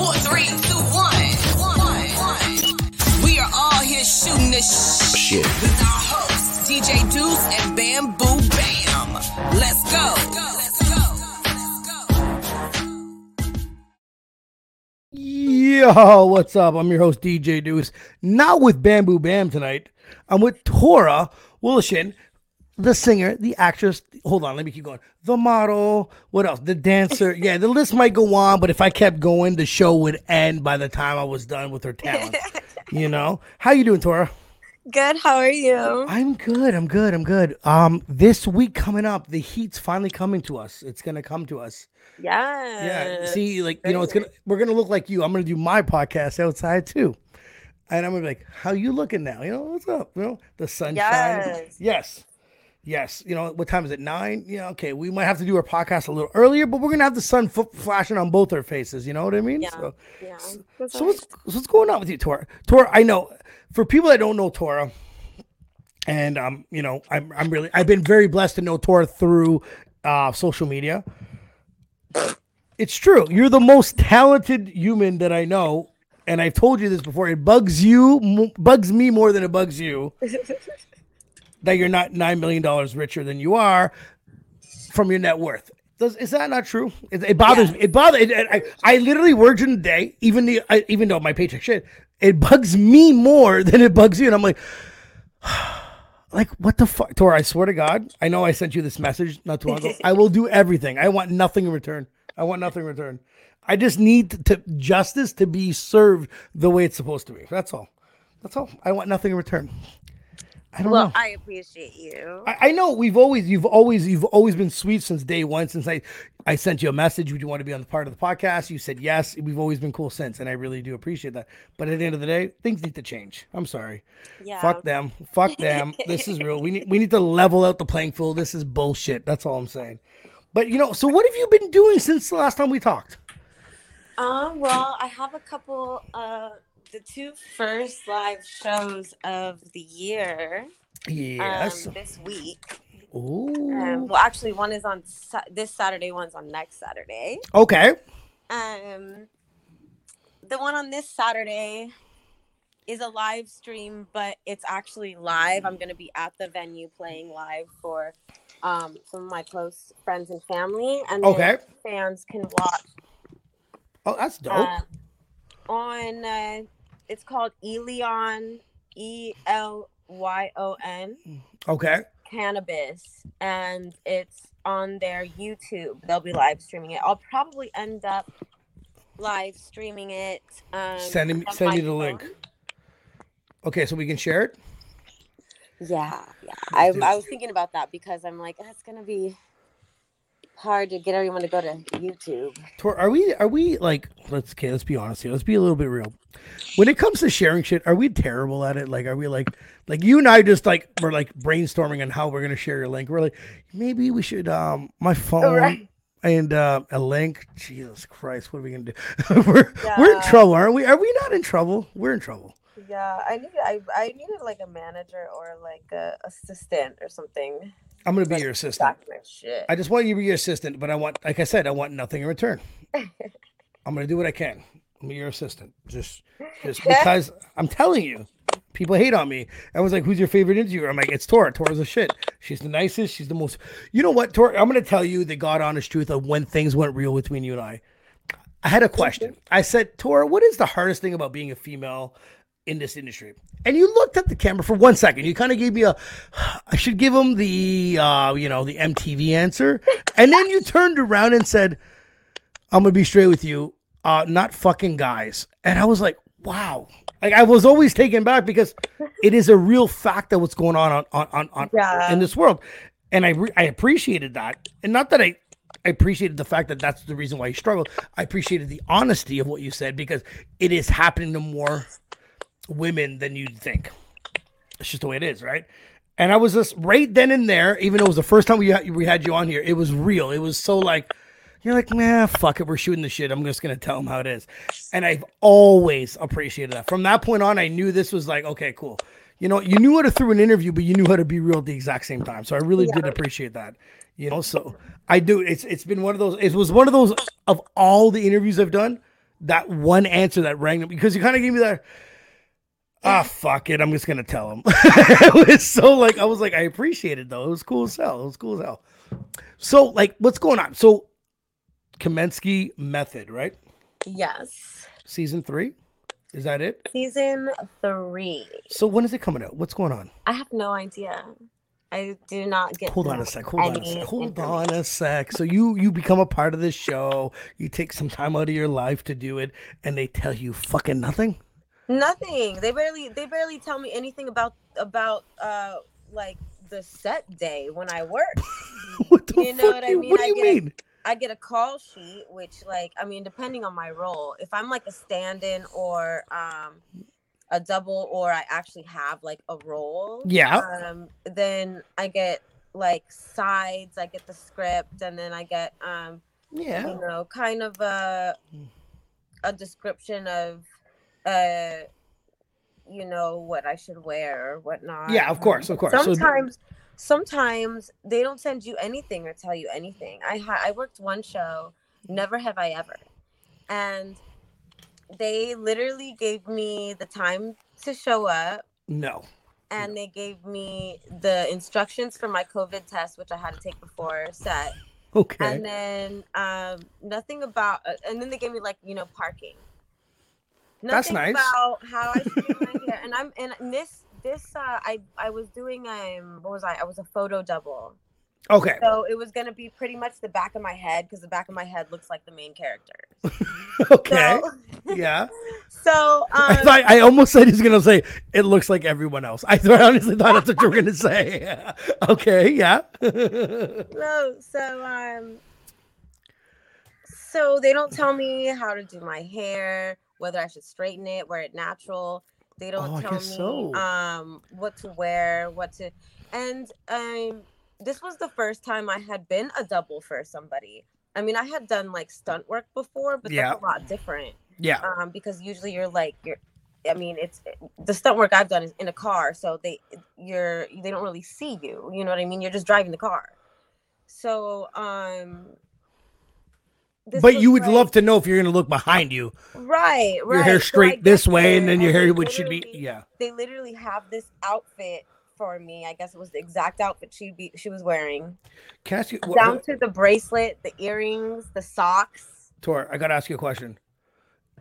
Four, three, two, one. We are all here shooting this Shit. with our hosts, DJ Deuce and Bamboo Bam. Let's go. Let's go. Let's go. Yo, what's up? I'm your host, DJ Deuce. Not with Bamboo Bam tonight. I'm with Tora Willishin, the singer, the actress. Hold on, let me keep going. The model. What else? The dancer. Yeah, the list might go on, but if I kept going, the show would end by the time I was done with her talent. you know? How you doing, Tora? Good. How are you? I'm good. I'm good. I'm good. Um, this week coming up, the heat's finally coming to us. It's gonna come to us. Yeah. Yeah. See, like you know, it's gonna we're gonna look like you. I'm gonna do my podcast outside too, and I'm gonna be like, "How you looking now? You know, what's up? You know, the sun shining. Yes. Yes, yes. You know, what time is it? Nine. Yeah. Okay. We might have to do our podcast a little earlier, but we're gonna have the sun f- flashing on both our faces. You know what I mean? Yeah. So, Yeah. so what's what's going on with you, Tora? Tora, I know for people that don't know Tora, and um, you know, I'm I'm really I've been very blessed to know Tora through uh social media. It's true. You're the most talented human that I know, and I've told you this before. It bugs you, mo- bugs me more than it bugs you that you're not nine million dollars richer than you are from your net worth. Does is that not true? It, it bothers me. It bothers. It, I I literally work in the day, even the I, even though my paycheck shit, it bugs me more than it bugs you, and I'm like. Like what the fuck, Tor? I swear to God, I know I sent you this message not too long ago. I will do everything. I want nothing in return. I want nothing in return. I just need to, to justice to be served the way it's supposed to be. That's all. That's all. I want nothing in return. I don't Well, know. I appreciate you. I, I know we've always you've always you've always been sweet since day one. Since I I sent you a message, would you want to be on the part of the podcast? You said yes. We've always been cool since, and I really do appreciate that. But at the end of the day, things need to change. I'm sorry. Yeah. Fuck them. Fuck them. this is real. We need we need to level out the playing field. This is bullshit. That's all I'm saying. But you know, so what have you been doing since the last time we talked? Um. Well, I have a couple. Uh, the two first live shows of the year. Yes. Um, this week. Ooh. Um. Well, actually, one is on Sa- this Saturday. One's on next Saturday. okay. Um. The one on this Saturday is a live stream, but it's actually live. I'm going to be at the venue playing live for um, some of my close friends and family, and Okay. fans can watch Oh, that's dope. uh, on. Uh, it's called Elyon, E L Y O N, okay. Cannabis, and it's on their YouTube. They'll be live streaming it. I'll probably end up live streaming it. Um, Send me send me the link. Okay, so we can share it. Yeah, yeah. I, I was thinking about that because I'm like, that's gonna be hard to get everyone to go to YouTube. Tor, are we are we like let's okay, let's be honest here. Let's be a little bit real. When it comes to sharing shit, are we terrible at it? Like are we like like you and I just like we're like brainstorming on how we're gonna share your link. We're like, maybe we should um my phone Right. and uh a link. Jesus Christ, what are we gonna do? we're we're in trouble, aren't we? Are we not in trouble? We're in trouble. Yeah, I needed I, I needed like a manager or like a assistant or something. I'm gonna be Like, your assistant. Shit. I just want you to be your assistant, but I want like I said, I want nothing in return. I'm gonna do what I can. I'm your assistant. Just just because I'm telling you, people hate on me. I was like, who's your favorite interviewer? I'm like, it's Tora. Tora's a shit. She's the nicest. She's the most you know what, Tora? I'm gonna tell you the God honest truth of when things went real between you and I. I had a question. I said, Tora, what is the hardest thing about being a female in this industry? And you looked at the camera for one second. You kind of gave me a, I should give him the, uh, you know, the MTV answer. And then you turned around and said, I'm gonna be straight with you, uh, not fucking guys. And I was like, wow. Like I was always taken back because it is a real fact that what's going on on on, on, on Yeah. in this world, and I re- I appreciated that, and not that I. I appreciated the fact that that's the reason why you struggled. I appreciated the honesty of what you said because it is happening to more women than you'd think. It's just the way it is, right? And I was just right then and there, even though it was the first time we had, we had you on here, it was real. It was so like, you're like, man, fuck it, we're shooting the shit. I'm just gonna tell them how it is. And I've always appreciated that. From that point on, I knew this was like, okay, cool. You know, you knew how to through an interview, but you knew how to be real at the exact same time. So I really did appreciate that. You know, so I do. It's it's been one of those. It was one of those of all the interviews I've done. that one answer that rang because you kind of gave me that. Ah, fuck it. I'm just gonna tell him. it was so like I was like I appreciate it though. It was cool as hell. It was cool as hell. So like, what's going on? So, Kominsky method, right? Yes. Season three, is that it? Season three. So when is it coming out? What's going on? I have no idea. I do not get. Hold on a sec. Hold on a sec. Hold on a sec. So you you become a part of this show. You take some time out of your life to do it, and they tell you fucking nothing. Nothing. They barely. They barely tell me anything about about uh like the set day when I work. What the You know fuck? what I mean? What do I you get mean? I get a call sheet, which like I mean, depending on my role, if I'm like a stand-in or um a double, or I actually have like a role, Yeah. um, then I get like sides. I get the script, and then I get um Yeah. you know kind of a a description of uh you know what I should wear or whatnot. Yeah, of course, of course. So- Sometimes sometimes they don't send you anything or tell you anything. I ha- I worked one show, never have I ever. And they literally gave me the time to show up No. and they gave me the instructions for my COVID test, which I had to take before set Okay. and then um nothing about uh, and then they gave me like you know parking That's nice. about how i should do my hair and i'm and this this uh i i was doing um what was i i was a photo double Okay. so it was gonna be pretty much the back of my head because the back of my head looks like the main character Okay. so, Yeah. so I um thought I almost said he's gonna say it looks like everyone else. I thought, honestly thought that's what you were gonna say. okay. Yeah. no so um so they don't tell me how to do my hair whether i should straighten it wear it natural they don't Oh, tell me so. um what to wear what to and um this was the first time i had been a double for somebody i mean i had done like stunt work before but Yeah. that's a lot different yeah. um because usually you're like you're I mean, it's the stunt work I've done is in a car, so they you're they don't really see you. You know what I mean? You're just driving the car. So, um, this But you would like- love to know if you're gonna look behind you, right, right. your hair So straight this way, and then your hair would should be yeah. They literally have this outfit for me. I guess it was the exact outfit she be she was wearing, Can I ask you? wh- down wh- to the bracelet, the earrings, the socks. Tor, I gotta ask you a question.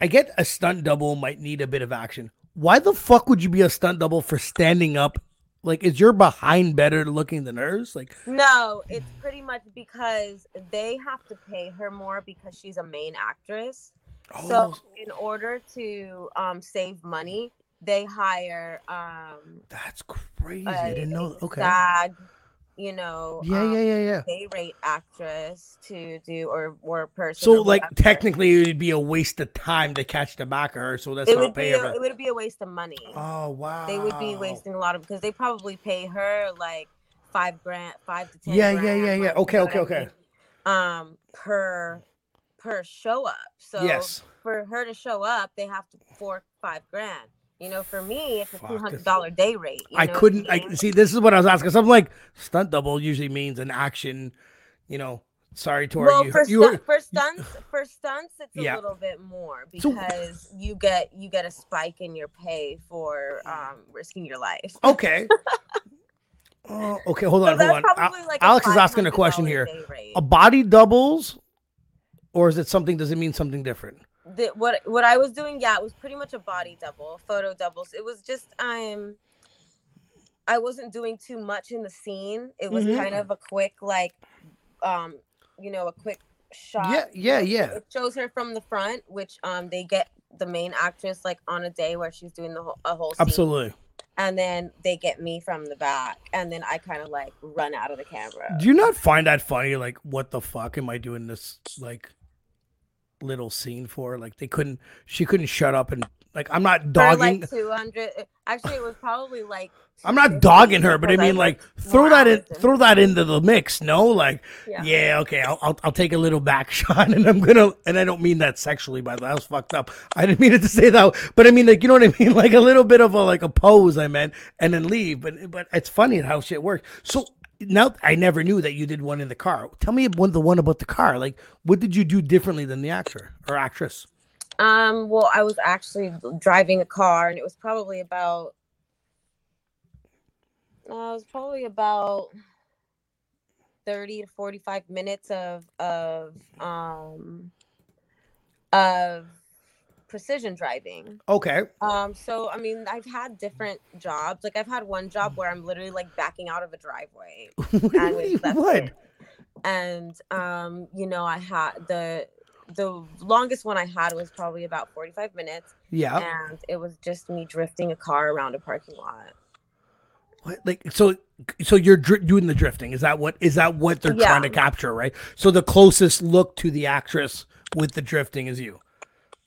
I get a stunt double might need a bit of action. Why the fuck would you be a stunt double for standing up? Like, is your behind better looking than hers? Like, No, it's pretty much because they have to pay her more because she's a main actress. Oh. So in order to um, save money, they hire um, that's crazy. I didn't know. Okay. SAG, you know, Yeah, um, yeah, yeah, yeah. day rate actress to do or or person. So, or like, whatever. technically, it would be a waste of time to catch the back of her. So that's it not would be a, it would be a waste of money. Oh wow. They would be wasting a lot of because they probably pay her like five grand, five to ten. Yeah, yeah, grand, yeah, yeah. like, you Okay, know okay, I okay. mean? Um, per per show up. So Yes. for her to show up, they have to four five grand. You know, for me, it's a two hundred dollar day rate. you I know couldn't. I see. This is what I was asking. So I'm like, stunt double usually means an action. You know, sorry, Tori. well, you, for, you stu- were, for stunts, for stunts, it's Yeah. a little bit more So- because you get you get a spike in your pay for um, risking your life. okay. Oh, okay. Hold So on, hold on. Like Alex is asking a question here. A body doubles, or is it something? Does it mean something different? The, what what I was doing, yeah, it was pretty much a body double, photo doubles. It was just um I wasn't doing too much in the scene. It was Mhm. kind of a quick like um you know, a quick shot. Yeah, yeah, yeah. It shows her from the front, which um they get the main actress like on a day where she's doing the whole a whole scene. Absolutely. And then they get me from the back and then I kind of like run out of the camera. Do you not find that funny? Like, what the fuck am I doing this like little scene for? Like, they couldn't. She couldn't shut up and like. I'm not dogging. like 200 actually it was probably like I'm not dogging her, but I mean, like, throw that in, throw that into the mix. No, like, Yeah. yeah, okay, I'll, I'll, I'll take a little back shot, and I'm gonna, and I don't mean that sexually, by the way, that was fucked up. I didn't mean it to say that, but I mean, like, you know what I mean, like a little bit of a like a pose, I meant, and then leave. But but it's funny how shit works. So now I never knew that you did one in the car. Tell me one the one about the car. Like, what did you do differently than the actor or actress? Um, well, I was actually driving a car, and it was probably about. Uh, it was probably about thirty to forty-five minutes of of um of precision driving. Okay. Um, so I mean, I've had different jobs. Like I've had one job where I'm literally like backing out of a driveway, what? and what? and um, you know, I had the the longest one I had was probably about 45 minutes, Yeah. and it was just me drifting a car around a parking lot. What? Like so, so you're dri- doing the drifting. Is that what is that what they're Yeah. trying to capture? Right. So the closest look to the actress with the drifting is you.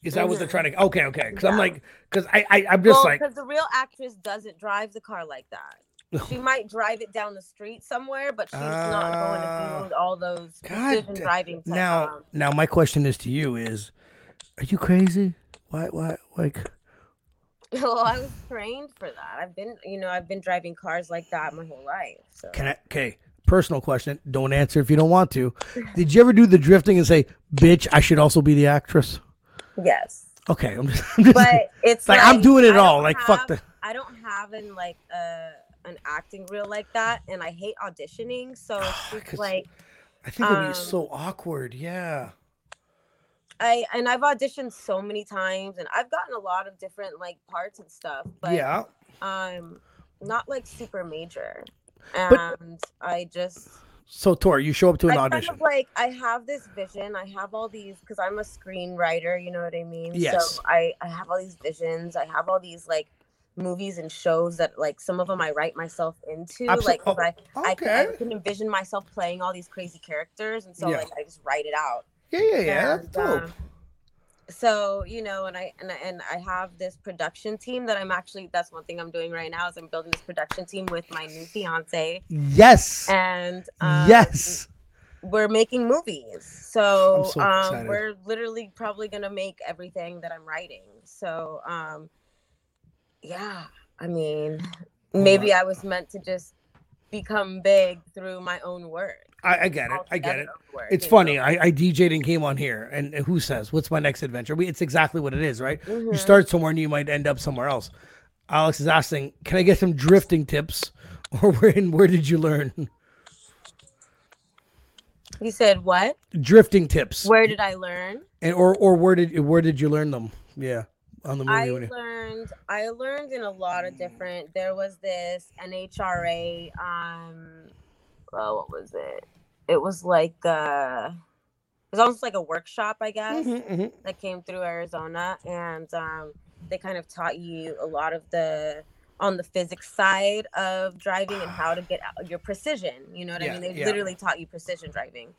Is that what they're trying to? Okay, okay. Because I'm like, because I, I, I'm just well, like, because the real actress doesn't drive the car like that. She might drive it down the street somewhere, but she's not going Ah. to do all those God driving. Now, um, now my question is to you: Is are you crazy? Why, why, like? well, I was trained for that. I've been, you know, I've been driving cars like that my whole life. So Can I? Okay. Personal question. Don't answer if you don't want to. Did you ever do the drifting and say, "Bitch, I should also be the actress"? Yes, Okay, I'm just, I'm just but it's like, I'm doing it all. Like fuck the. I don't have an like uh an acting reel like that, and I hate auditioning. So it's like I think it'd be um, so awkward. Yeah. I and I've auditioned so many times, and I've gotten a lot of different like parts and stuff. But yeah. um, not like super major. But- And I just So Tor, you show up to an I audition. kind of like I have this vision. I have all these because I'm a screenwriter. You know what I mean? Yes. So I I have all these visions. I have all these like movies and shows that like some of them I write myself into. Abso- like I, oh, I, can, I okay. can envision myself playing all these crazy characters, and so Yeah. like I just write it out. Yeah, yeah, yeah. That's dope. um, so you know, and I and I, and I have this production team that I'm actually. That's one thing I'm doing right now is I'm building this production team with my new fiance, yes. and um, yes. we're making movies. So, so um, we're literally probably gonna make everything that I'm writing. So um, yeah, I mean, maybe I was meant to just become big through my own work. I, I get it. I get it. work, It's funny. know? I, I DJ'd and came on here, and who says, "What's my next adventure?" We, it's exactly what it is, right? You Mhm. start somewhere and you might end up somewhere else. Alex is asking, "Can I get some drifting tips, or where and where did you learn You said what? drifting tips, Where did I learn? and or or where did where did you learn them? Yeah, on the movie. I learned I learned in a lot of different there was this NHRA um oh what was it? It was like uh it was almost like a workshop I guess Mhm, mhm. that came through Arizona and um they kind of taught you a lot of the on the physics side of driving and how to get out your precision. You know what Yeah, I mean? They yeah. literally taught you precision driving.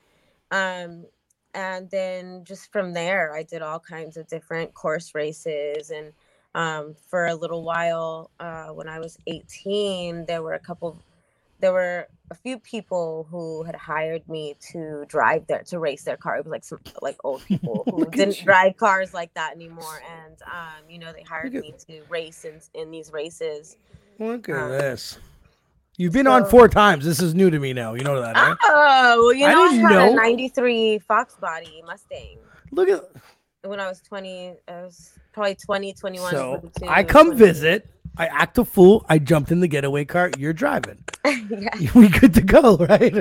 Um, and then just from there, I did all kinds of different course races. And um, for a little while, uh, when I was 18, there were a couple, there were a few people who had hired me to drive their to race their car. It was like some like old people who didn't you. drive cars like that anymore, and um, you know they hired me to race in in these races. Look at Um, this. You've been on four times. This is new to me now. You know that, right? Oh, well, you know I, didn't had know. a '93 Fox body Mustang Look at. when I was 20. I was probably 20, 21. So 22, I come 20. visit. I act a fool. I jumped in the getaway car. You're driving. yeah, We good to go, right?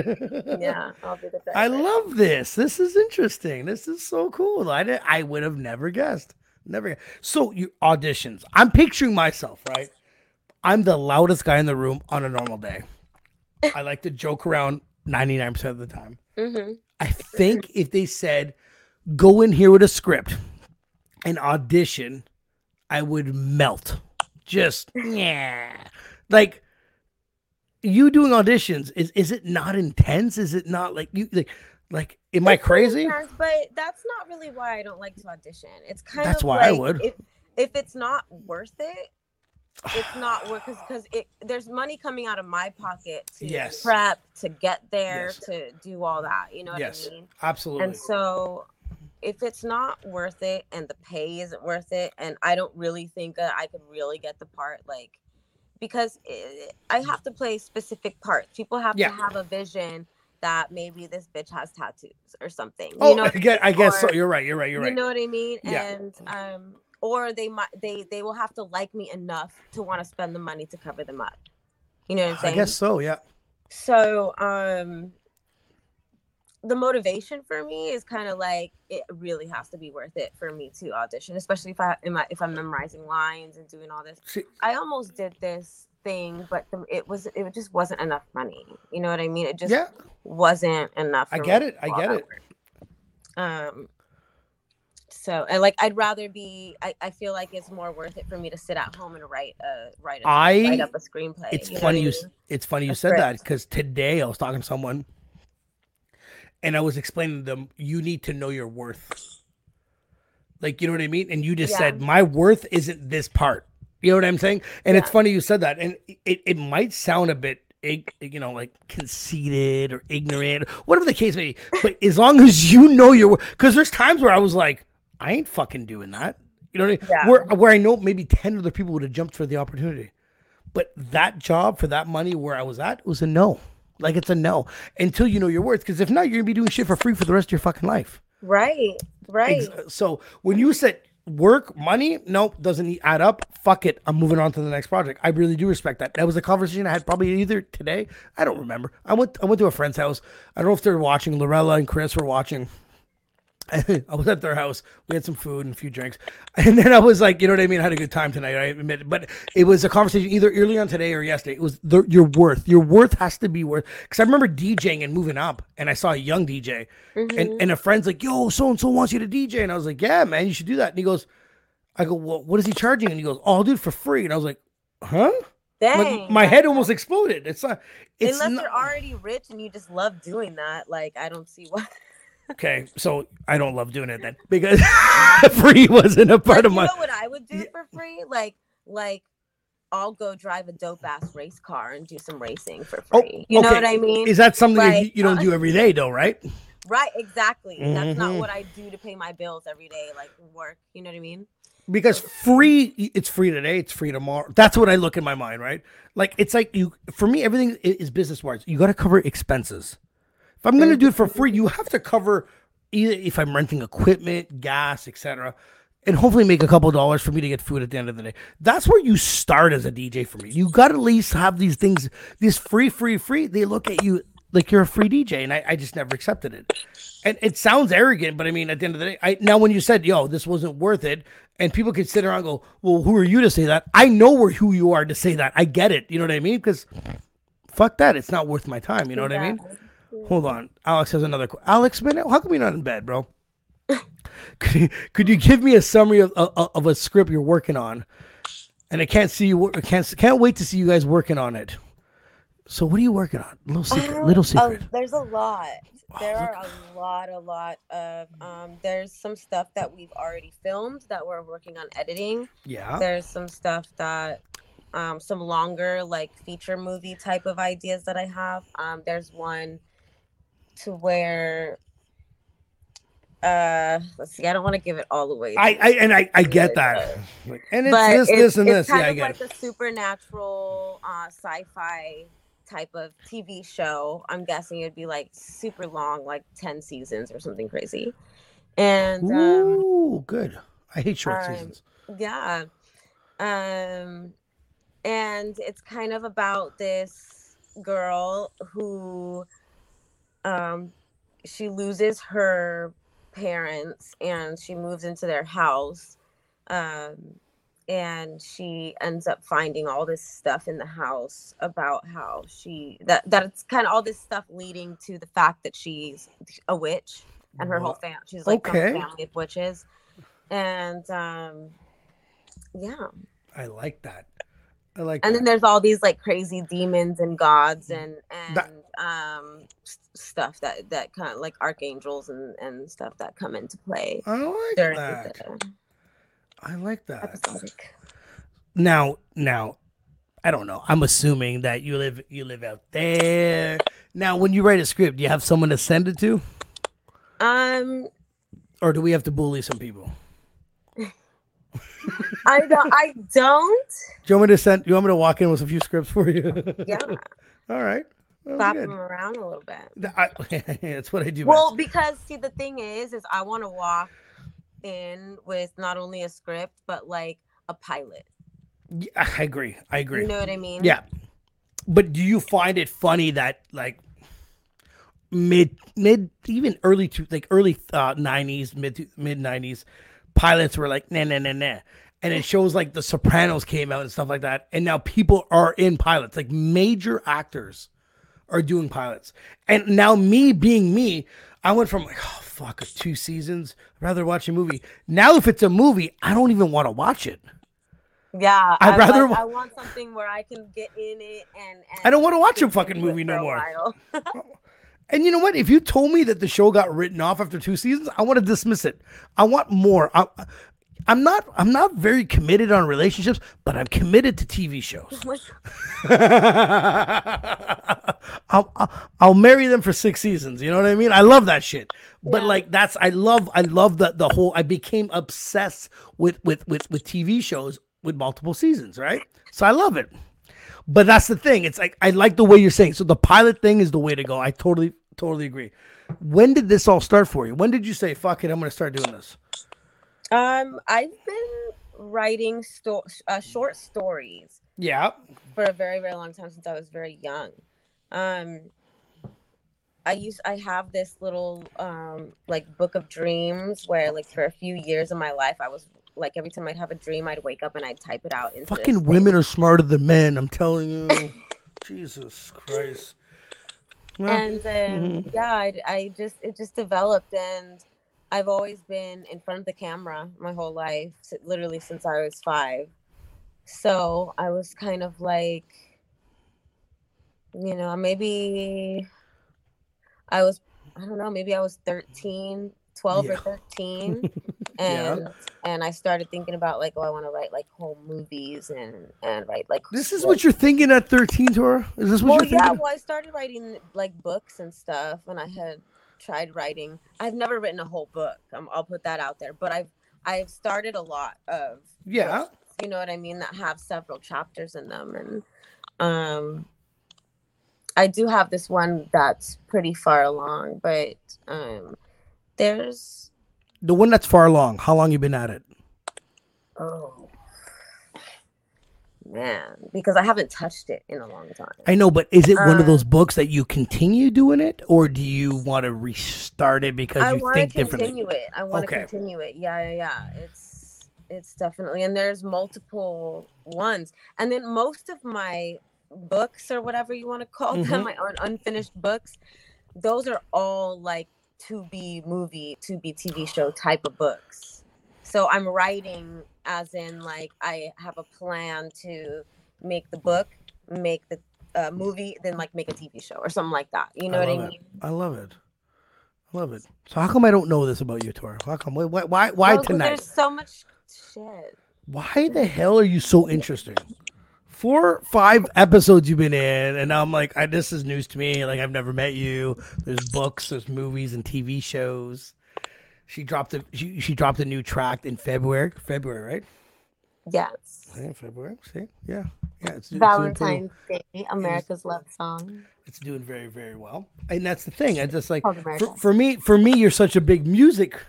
yeah, I'll be the driver. I love this. This is interesting. This is so cool. I did, I would have never guessed. Never. So you auditions. I'm picturing myself, right? I'm the loudest guy in the room on a normal day. I like to joke around 99% of the time. hmm I think if they said, go in here with a script and audition, I would melt. Just, yeah. Like, you doing auditions, is, is it not intense? Is it not like you, like, like am I crazy? intense, but that's not really why I don't like to audition. It's kind That's of why I would. If, if it's not worth it, it's not worth because because it there's money coming out of my pocket to Yes. prep to get there Yes. to do all that. You know what Yes, I mean? absolutely. And so if it's not worth it and the pay isn't worth it and I don't really think that I could really get the part like because it, I have to play specific parts. People have Yeah. to have a vision that maybe this bitch has tattoos or something. Oh, you know, I get. I guess so. You're right. You're right. You're right. you know what I mean? Yeah. And um, or they might they they will have to like me enough to want to spend the money to cover them up. You know what I'm saying? I guess so. Yeah. So um the motivation for me is kind of like it really has to be worth it for me to audition, especially if I am I- if I'm memorizing lines and doing all this. I almost did this thing, but the, it was it just wasn't enough money. You know what I mean? It just yeah. wasn't enough. I get it, I do all get it. Um. So and like I'd rather be. I, I feel like it's more worth it for me to sit at home and write a write a I- write up a screenplay. It's you funny I you. mean? It's funny you A said that because today I was talking to someone, and I was explaining to them you need to know your worth. Like you know what I mean, and you just Yeah. said my worth isn't this part. You know what I'm saying? And it's funny you said that, and it, it might sound a bit, you know, like conceited or ignorant, whatever the case may be. But as long as you know your, because there's times where I was like, I ain't fucking doing that. You know what I mean? Yeah. Where where I know maybe ten other people would have jumped for the opportunity, but that job for that money where I was at was a no. Like it's a no until you know your worth. Because if not, you're gonna be doing shit for free for the rest of your fucking life. Right. Right. So when you said work, money, nope, doesn't add up. Fuck it. I'm moving on to the next project. I really do respect that. That was a conversation I had probably either today. I don't remember. I went I went to a friend's house. I don't know if they're watching. Lorella and Chris were watching. I was at their house. We had some food and a few drinks, and then I was like, you know what I mean. I had a good time tonight. I admit, it. but it was a conversation either early on today or yesterday. It was the, your worth. Your worth has to be worth. Because I remember DJing and moving up, and I saw a young DJ, Mm-hmm. and and a friend's like, "Yo, so and so wants you to DJ," and I was like, "Yeah, man, you should do that." And he goes, "I go, well, what is he charging?" And he goes, "Oh, I'll do it for free." And I was like, "Huh?" Like, my head almost exploded. It's not. It's Unless not, you're already rich and you just love doing that, like I don't see why. Okay. So I don't love doing it then because free wasn't a part Like, of you my. know what I would do for free? Like, like I'll go drive a dope ass race car and do some racing for Oh, free. you know okay. what I mean? Is that something that you, you don't uh, do every day though, right? right, exactly. That's not Mhm. what I do to pay my bills every day, like work. You know what I mean? Because free, it's free today, it's free tomorrow. That's what I look in my mind, right? Like it's like you, for me, everything is business wise. You got to cover expenses. If I'm gonna do it for free, you have to cover either if I'm renting equipment, gas, etc., and hopefully make a couple dollars for me to get food at the end of the day. That's where you start as a DJ for me. You got to at least have these things, these free, free, free. They look at you like you're a free DJ, and I, I just never accepted it. And it sounds arrogant, but I mean, at the end of the day, I now when you said, "Yo, this wasn't worth it," and people could sit around and go, "Well, who are you to say that?" I know where who you are to say that. I get it. You know what I mean? Because fuck that, it's not worth my time. You know what I mean? Hold on, Alex has another. qu- Alex, man, how come you're not in bed, bro? could, you, could you give me a summary of, of, of a script you're working on? And I can't see you. I can't can't wait to see you guys working on it. So what are you working on? Little secret. Um, little oh, secret. there's a lot. There are a lot, a lot of. Um, there's some stuff that we've already filmed that we're working on editing. yeah. There's some stuff that, um, some longer like feature movie type of ideas that I have. Um, there's one to where. Uh, let's see. I don't want to give it all away. I, I and I, I get that. And it's this, it's, this, and it's this. Yeah, kind I of like it. a supernatural uh, sci-fi type of TV show. I'm guessing it'd be like super long, like ten seasons or something crazy. And um, Ooh, good. I hate short um, seasons. yeah, um, and it's kind of about this girl who, um, she loses her parents and she moves into their house um and she ends up finding all this stuff in the house about how she that that it's kind of all this stuff leading to the fact that she's a witch and her whole family she's like Okay. family of witches and um yeah I like that. I like and that. then there's all these like crazy demons and gods and and That- um stuff that that kind of like archangels and and stuff that come into play I like that. the I like that. episodic. Now, now, I don't know. I'm assuming that you live you live out there. Now, when you write a script, do you have someone to send it to, Um, or do we have to bully some people? I don't. I don't. Do you want me to send? You want me to walk in with a few scripts for you? Yeah. All right. Was slap them around a little bit. I- that's what I do. Well, best. because see, the thing is, is I want to walk in with not only a script but like a pilot. Yeah, I agree. I agree. You know what I mean? Yeah. But do you find it funny that like mid mid even early to like early uh, 90s mid mid 90s pilots were like nah nah nah nah and it shows like the sopranos came out and stuff like that and now people are in pilots like major actors are doing pilots and now me being me i went from like oh fuck two seasons I'd rather watch a movie now if it's a movie i don't even want to watch it Yeah. I'd rather like, I want something where I can get in it and. and I don't wanna watch a fucking movie no more. And you know what? If you told me that the show got written off after two seasons, I want to dismiss it. I want more. I, I'm not. I'm not very committed on relationships, but I'm committed to TV shows. I'll, I'll I'll marry them for six seasons. You know what I mean? I love that shit. But like that's I love I love the the whole. I became obsessed with with with with TV shows with multiple seasons. Right? So I love it. But that's the thing. It's like I like the way you're saying. So the pilot thing is the way to go. I totally totally agree. When did this all start for you? When did you say fuck it? I'm gonna start doing this. Um, I've been writing sto- uh, short stories Yeah. for a very very long time since I was very young. Um, I use I have this little um like book of dreams where like for a few years of my life I was like every time I'd have a dream I'd wake up and I'd type it out. Fucking women are smarter than men. I'm telling you. Jesus Christ. And then Mhm. yeah I, I just it just developed and i've always been in front of the camera my whole life literally since i was five so i was kind of like you know maybe i was i don't know maybe i was 13 12 Yeah. or 13 Yeah. and and i started thinking about like oh i want to write like home movies and and write like this is like- what you're thinking at 13, Tora? Is this what well, you're yeah. thinking? Well, I started writing like books and stuff, and I had tried writing. I've never written a whole book. Um, I'll put that out there. But I've I've started a lot of Yeah. books, you know what I mean, that have several chapters in them, and um, I do have this one that's pretty far along, but um, there's The one that's far along. How long you been at it? oh man, because I haven't touched it in a long time. I know, but is it one of Uh, those books that you continue doing it, or do you want to restart it because I you want to think differently? continue it. I want to Okay. continue it. Yeah, yeah, yeah. It's it's definitely and there's multiple ones. And then most of my books or whatever you want to call Mhm. them, my un- unfinished books, those are all like to be movie, to be TV show type of books. So I'm writing as in like I have a plan to make the book, make the uh, movie, then like make a TV show or something like that. You know I what I it. mean? I love it. I love it. So how come I don't know this about you, Tora? How come? Why? Why? Why, Well, tonight? There's so much shit. Why the hell are you so interesting? Four, five episodes you've been in, and I'm like, I, this is news to me. Like I've never met you. There's books, there's movies and TV shows. She dropped a she, she dropped a new track in February. February, right? Yes. Yeah, February. See, yeah, yeah. It's, it's Valentine's Day, America's love song. it's doing very very well and that's the thing i just like for, for me for me you're such a big music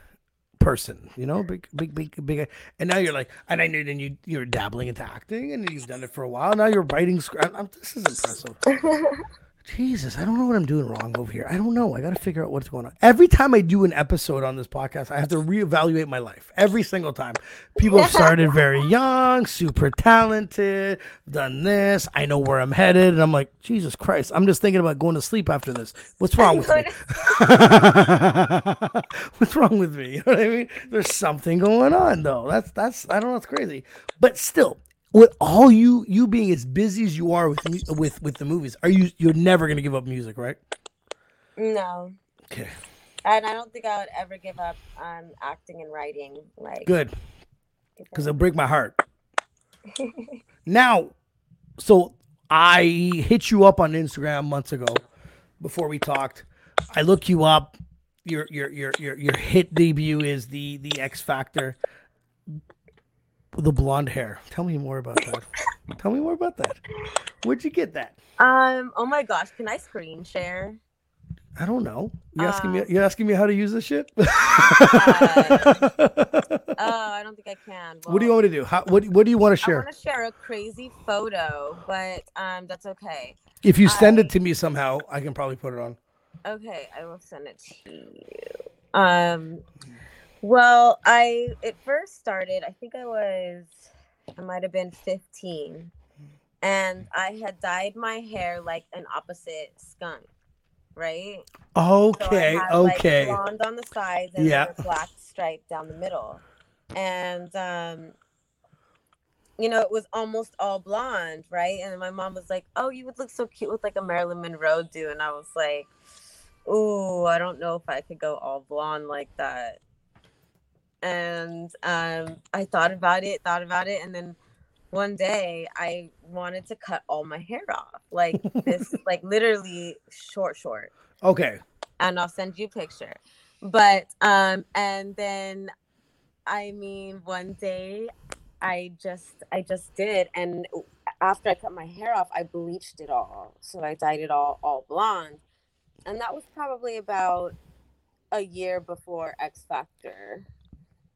person you know big big big big and now you're like and i knew then you you're dabbling into acting and you've done it for a while. Now you're writing script this is impressive jesus i don't know what i'm doing wrong over here. I don't know. I gotta figure out what's going on. Every time i do an episode on this podcast i have to reevaluate my life every single time. People have started very young super talented done this. I know where i'm headed. And i'm like jesus christ i'm just thinking about going to sleep after this. What's wrong with me? What's wrong with me? You know what i mean? There's something going on though. That's that's i don't know it's crazy. But still with all you you being as busy as you are with with with the movies are you you're never gonna give up music right? No. okay. And I don't think I would ever give up on acting and writing. Like good. because it'll break my heart. Now so i hit you up on instagram months ago before we talked. I look you up. Your your your your, your hit debut is the the x factor the blonde hair. Tell me more about that. Tell me more about that. Where'd you get that? Um. Oh my gosh. Can I screen share? I don't know. You asking me? Uh, You asking me how to use this shit? Oh, I don't think I can. what do you want me to do? How, what What do you want to share? I want to share a crazy photo, but um, that's okay. If you send I- it to me somehow, I can probably put it on. Okay, I will send it to you. Um, well, I it first started. I think I was, I might have been fifteen, and I had dyed my hair like an opposite skunk, right? So I Okay. like, okay. blonde on the sides and Yeah. a black stripe down the middle, and um, you know, it was almost all blonde, right? And my mom was like, "Oh, you would look so cute with like a Marilyn Monroe do," and I was like, "Ooh, I don't know if I could go all blonde like that." And um, I thought about it, thought about it, and then one day I wanted to cut all my hair off, like this, like literally short, short Okay. and I'll send you a picture. But um and then I mean one day I just I just did and after I cut my hair off I bleached it all. So I dyed it all all blonde. And that was probably about a year before X Factor.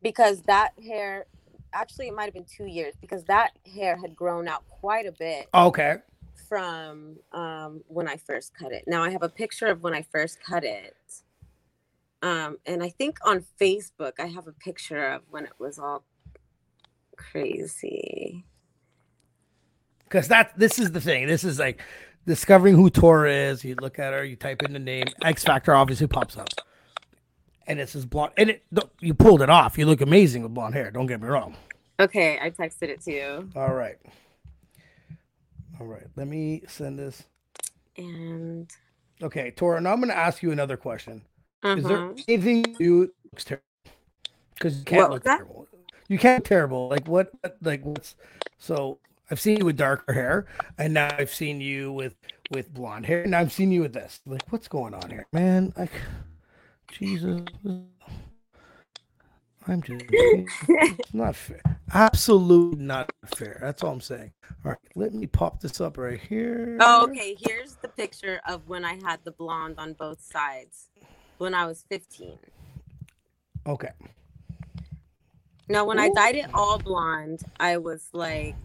Because that hair actually it might have been 2 years because that hair had grown out quite a bit Okay. from um, when I first cut it. Now I have a picture of when I first cut it. Um, and I think on Facebook I have a picture of when it was all crazy. Because that this is the thing. This is like discovering who Tora is. You look at her, you type in the name. X Factor obviously pops up, and it's this blonde. And it you pulled it off. You look amazing with blonde hair. Don't get me wrong. Okay, I texted it to you. All right. All right. Let me send this. And Okay, Tora. Now I'm going to ask you another question. Is there uh-huh. anything you looks terrible? Because you can't What look terrible. You can't terrible. Like what? Like what's? So I've seen you with darker hair, and now I've seen you with with blonde hair, and I've seen you with this. Like what's going on here, man? Like Jesus, I'm just it's not fair. Absolutely not fair. That's all I'm saying. All right, let me pop this up right here. oh, okay, here's the picture of when I had the blonde on both sides when I was 15. Okay. Now, when I dyed it all blonde, I was like,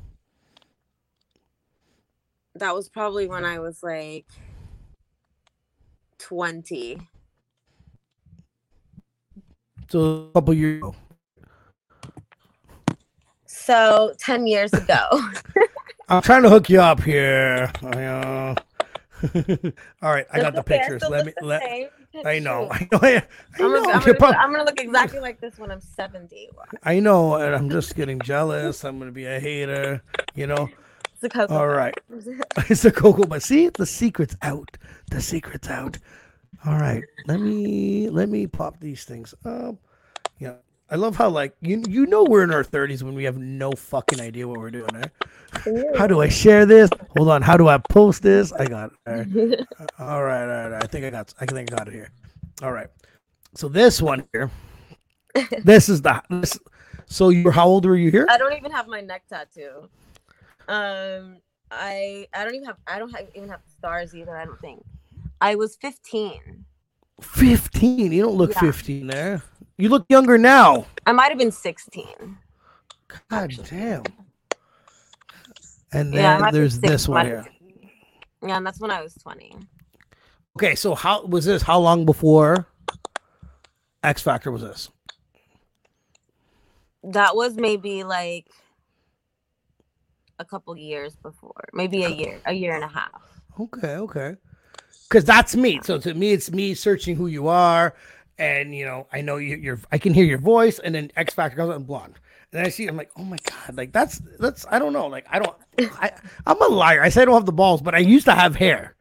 that was probably when I was like 20. So a couple years ago. So 10 years ago. I'm trying to hook you up here. I, uh... All right, I got the okay, pictures. Let me. Let, same. I know. I know. I, I I'm know. gonna, I'm, gonna, I'm gonna look exactly like this when I'm 70. I know, and I'm just getting jealous. I'm gonna be a hater. You know. It's a cocoa. All right. It's a cocoa, but see, the secret's out. The secret's out. All right. Let me let me pop these things up. Yeah. I love how like you you know we're in our 30s when we have no fucking idea what we're doing. Eh? How do I share this? Hold on. How do I post this? I got it. All right. All right, all right. I think I got. I think I got it here. All right. So this one here, this is the. This, so you were how old were you here? I don't even have my neck tattoo. Um, I I don't even have I don't have, even have stars either. I don't think. I was 15. Fifteen. You don't look Yeah. fifteen there. You look younger now. I might have been 16. God damn. And then Yeah, there's this one here. Yeah, and that's when I was 20. Okay, so how was this? How long before X Factor was this? That was maybe like a couple years before, maybe a year, a year and a half. Okay, okay. Because that's me. So to me, it's me searching who you are, and you know, I know you, you're. I can hear your voice, and then X Factor comes out and blonde, and then I see. I'm like, oh my god, like that's that's. I don't know. Like I don't. I I'm a liar. I say I don't have the balls, but I used to have hair.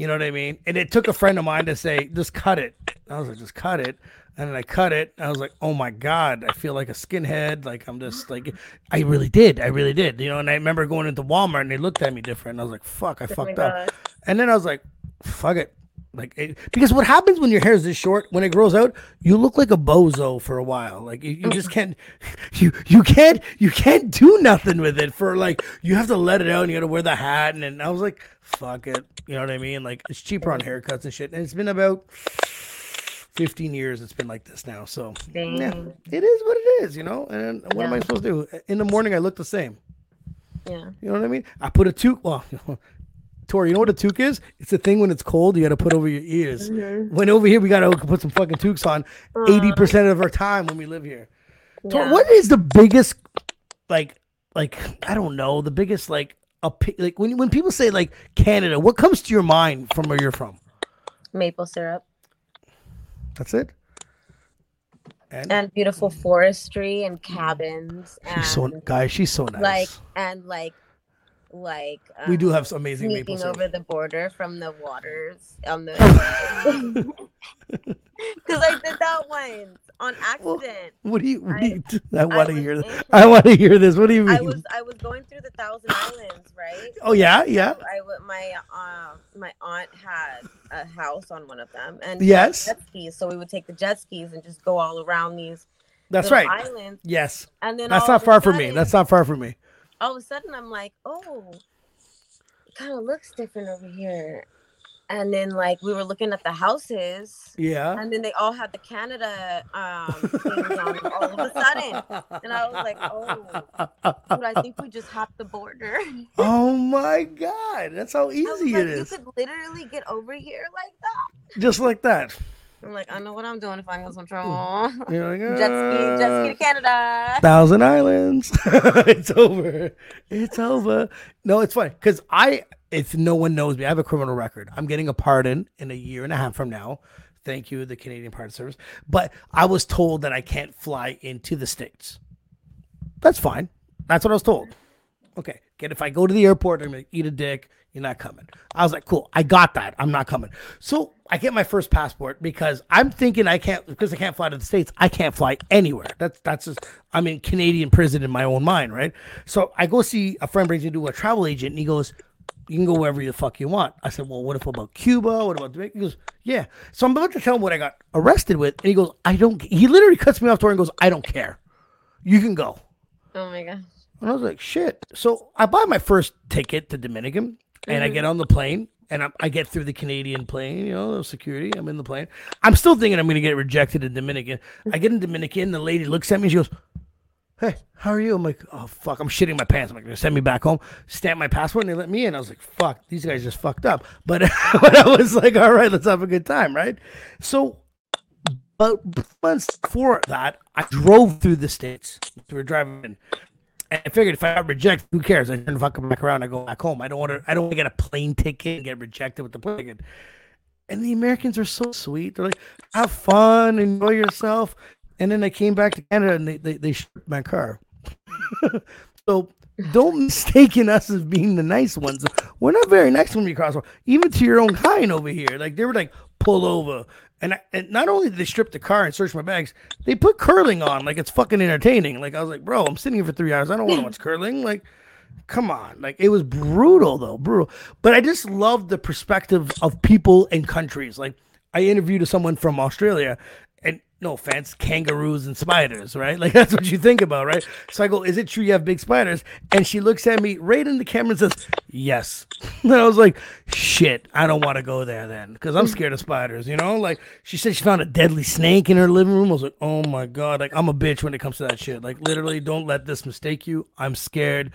You know what I mean? And it took a friend of mine to say, just cut it. I was like, just cut it. And then I cut it. And I was like, oh my God, I feel like a skinhead. Like I'm just like, I really did. I really did. You know, and I remember going into Walmart and they looked at me different. I was like, fuck, I Oh fucked up. And then I was like, fuck it. Like it, because what happens when your hair is this short, when it grows out, you look like a bozo for a while. Like you, you just can't, you you can't you can't do nothing with it for like you have to let it out and you got to wear the hat and, and I was like, fuck it, you know what I mean? Like it's cheaper on haircuts and shit. And it's been about fifteen years. It's been like this now. So yeah, it is what it is, you know. And what am I supposed to do? In the morning, I look the same. Yeah. You know what I mean? I put a toque. Well, Tori, you know what a toque is? It's a thing when it's cold you got to put over your ears. Mm-hmm. When over here we got to put some fucking toques on. Uh. Eighty percent of our time when we live here. Tori, what is the biggest, like, like I don't know, the biggest like a like when when people say like Canada, what comes to your mind from where you're from? Maple syrup That's it. And, and beautiful forestry and cabins and she's so guys, she's so nice. like and like like we do um, have some amazing maple syrup. over the border from the waters on the because I did that once on accident. What do you? What do I- you I want to hear this. I want to hear this. What do you mean? I was I was going through the Thousand Islands, right? oh yeah, yeah. I w- my uh, my aunt had a house on one of them, and Yes. jet skis. So we would take the jet skis and just go all around these That's right. islands. Yes. And then That's not far from me. That's not far from me. All of a sudden I'm like, oh, it kind of looks different over here. And then like we were looking at the houses, Yeah. and then they all had the Canada um, things on all of a sudden. And I was like, oh, dude, I think we just hopped the border. oh my god, that's how easy like, it you could literally get over here like that. Just like that. I'm like, I know what I'm doing if I get some trouble. You're like, jet ski, jet ski "Ah, to Canada. Thousand Islands. it's over. It's over. No, it's fine because I, if no one knows me, I have a criminal record. I'm getting a pardon in a year and a half from now. Thank you, the Canadian Pardon Service. But I was told that I can't fly into the states. That's fine. That's what I was told. Okay, get if I go to the airport, I'm gonna eat a dick. You're not coming. I was like, cool. I got that. I'm not coming. So I get my first passport because I'm thinking I can't because I can't fly to the states. I can't fly anywhere. That's that's just I'm in Canadian prison in my own mind, right? So I go see a friend brings me to a travel agent, and he goes, "You can go wherever the fuck you want." I said, "Well, what if about Cuba? What about Jamaica?" He goes, "Yeah." So I'm about to tell him what I got arrested with, and he goes, "I don't." He literally cuts me off door and goes, "I don't care. You can go." Oh my god. And I was like, shit. So I buy my first ticket to Dominican and I mm-hmm. get on the plane and I, I get through the Canadian plane, you know, security. I'm in the plane. I'm still thinking I'm going to get rejected in Dominican. I get in Dominican. The lady looks at me. She goes, hey, how are you? I'm like, oh, fuck. I'm shitting my pants. I'm like, they're send me back home. Stamp my passport and they let me in. I was like, fuck, these guys just fucked up. But, but I was like, all right, let's have a good time, right? So but months before that, I drove through the states. We were driving I figured if I reject, who cares? I turn the fuck back around. I go back home. I don't want to. I don't want to get a plane ticket and get rejected with the plane ticket. And the Americans are so sweet. They're like, "Have fun, enjoy yourself." And then I came back to Canada and they they, they stripped my car. so don't mistaken us as being the nice ones. We're not very nice when we cross. over, Even to your own kind over here. Like they were like, pull over. And, I, and not only did they strip the car and search my bags, they put curling on like it's fucking entertaining. Like I was like, bro, I'm sitting here for three hours. I don't want to watch curling. Like, come on. Like it was brutal though, brutal. But I just love the perspective of people and countries. Like I interviewed someone from Australia, no offense, kangaroos and spiders, right? Like that's what you think about, right? So I go, "Is it true you have big spiders?" And she looks at me right in the camera and says, "Yes." And I was like, "Shit, I don't want to go there then, because I'm scared of spiders." You know, like she said she found a deadly snake in her living room. I was like, "Oh my god!" Like I'm a bitch when it comes to that shit. Like literally, don't let this mistake you. I'm scared.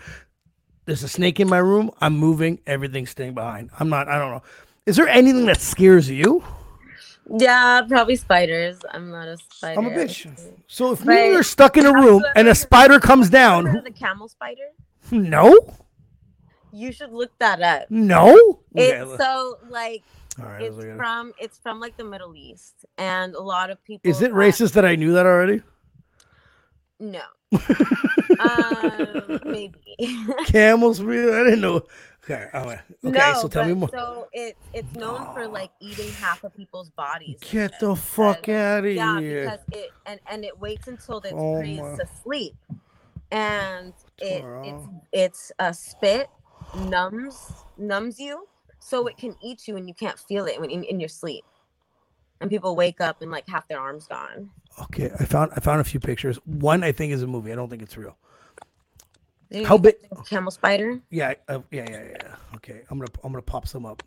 There's a snake in my room. I'm moving. Everything's staying behind. I'm not. I don't know. Is there anything that scares you? Yeah, probably spiders. I'm not a spider. I'm a bitch. So if we were stuck in a room and a spider comes down, the camel spider? no, You should look that up. no. Okay, It's look- so like all right, it's let's look at it. from it's from like the Middle East, and a lot of people. Is it have- racist that I knew that already? No. um, maybe. Camels, really? I didn't know. Okay, okay. no, so tell me more. So it's it's known for like eating half of people's bodies. Get the fuck out of Yeah, here! because it and and it waits until it's Oh freeze my- to sleep, and it it's it's a spit numbs numbs you. so it can eat you and you can't feel it when in, in your sleep. And people wake up and like half their arms gone. Okay, I found I found a few pictures. One I think is a movie. I don't think it's real. You How big- Camel spider. Yeah, uh, yeah, yeah, yeah. Okay, I'm gonna I'm gonna pop some up.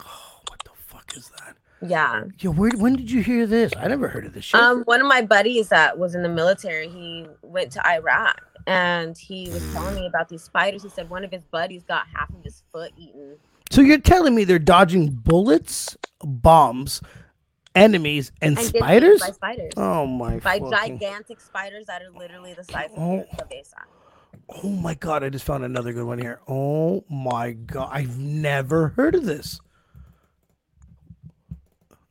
Oh, what the fuck is that? Yeah. Yo, where when did you hear this? I never heard of this shit. Um, one of my buddies that was in the military, he went to Iraq and he was telling me about these spiders. He said one of his buddies got half of his foot eaten. so you're telling me they're dodging bullets, bombs, enemies, and, And spiders? By spiders. Oh my! God. By fucking- gigantic spiders that are literally the size of Oh. your cabeza. Oh my god! I just found another good one here. Oh my god! I've never heard of this.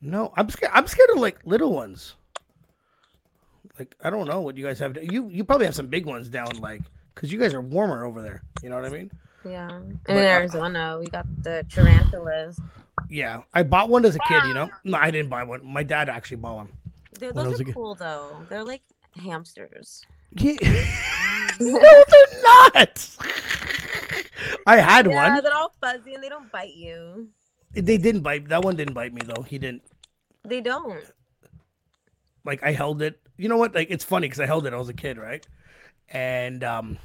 No, I'm scared. I'm scared of like little ones. Like I don't know what you guys have. You you probably have some big ones down, like because you guys are warmer over there. You know what I mean? Yeah. And But, in uh, Arizona, we got the tarantulas. Yeah, I bought one as a kid. You know, no, I didn't buy one. My dad actually bought one. They're, When I was those are cool though. They're like hamsters. Yeah. no, they're not. I had Yeah, one. they're all fuzzy and they don't bite you. They didn't bite. That one didn't bite me though. He didn't. They don't. like I held it. You know what? Like it's funny because I held it. I was a kid, right? And um,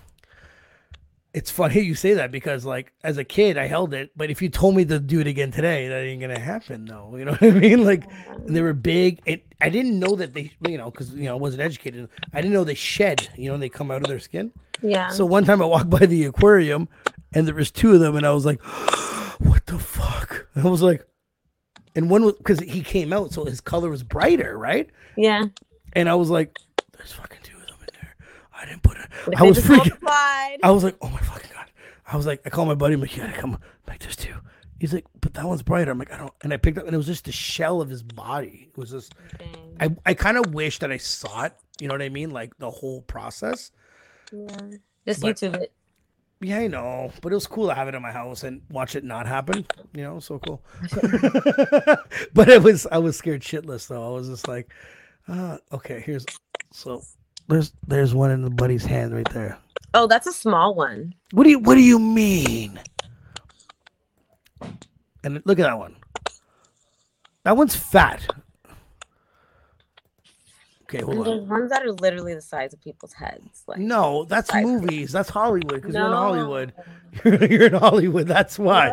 it's funny you say that because like as a kid I held it, but if you told me to do it again today, that ain't gonna happen. though. you know what I mean? Like they were big. And I didn't know that they, you know, because you know I wasn't educated. I didn't know they shed. You know, they come out of their skin. Yeah. So one time I walked by the aquarium, and there was two of them, and I was like, "What the fuck?" And I was like, and one was because he came out, so his color was brighter, right? yeah. And I was like, "There's fucking two of them in there." I didn't put it. But I was freaking. multiplied. I was like, "Oh my fucking god!" I was like, I called my buddy. I'm like, "You gotta come." Like, there's two. He's like, "But that one's brighter." I'm like, "I don't." And I picked up, and it was just the shell of his body. It was just. Dang. I I kind of wish that I saw it. You know what I mean? Like the whole process. Yeah. Just But- YouTube it. Yeah, I know, but it was cool to have it in my house and watch it not happen. You know, so cool. but it was I was scared shitless though. I was just like, uh, okay, here's so there's there's one in the buddy's hand right there. Oh, that's a small one. What do you what do you mean? And look at that one. That one's fat. Okay, hold And on. ones that are literally the size of people's heads. Like No, that's Size. movies. That's Hollywood because you're in No. Hollywood. You're, you're in Hollywood. That's why.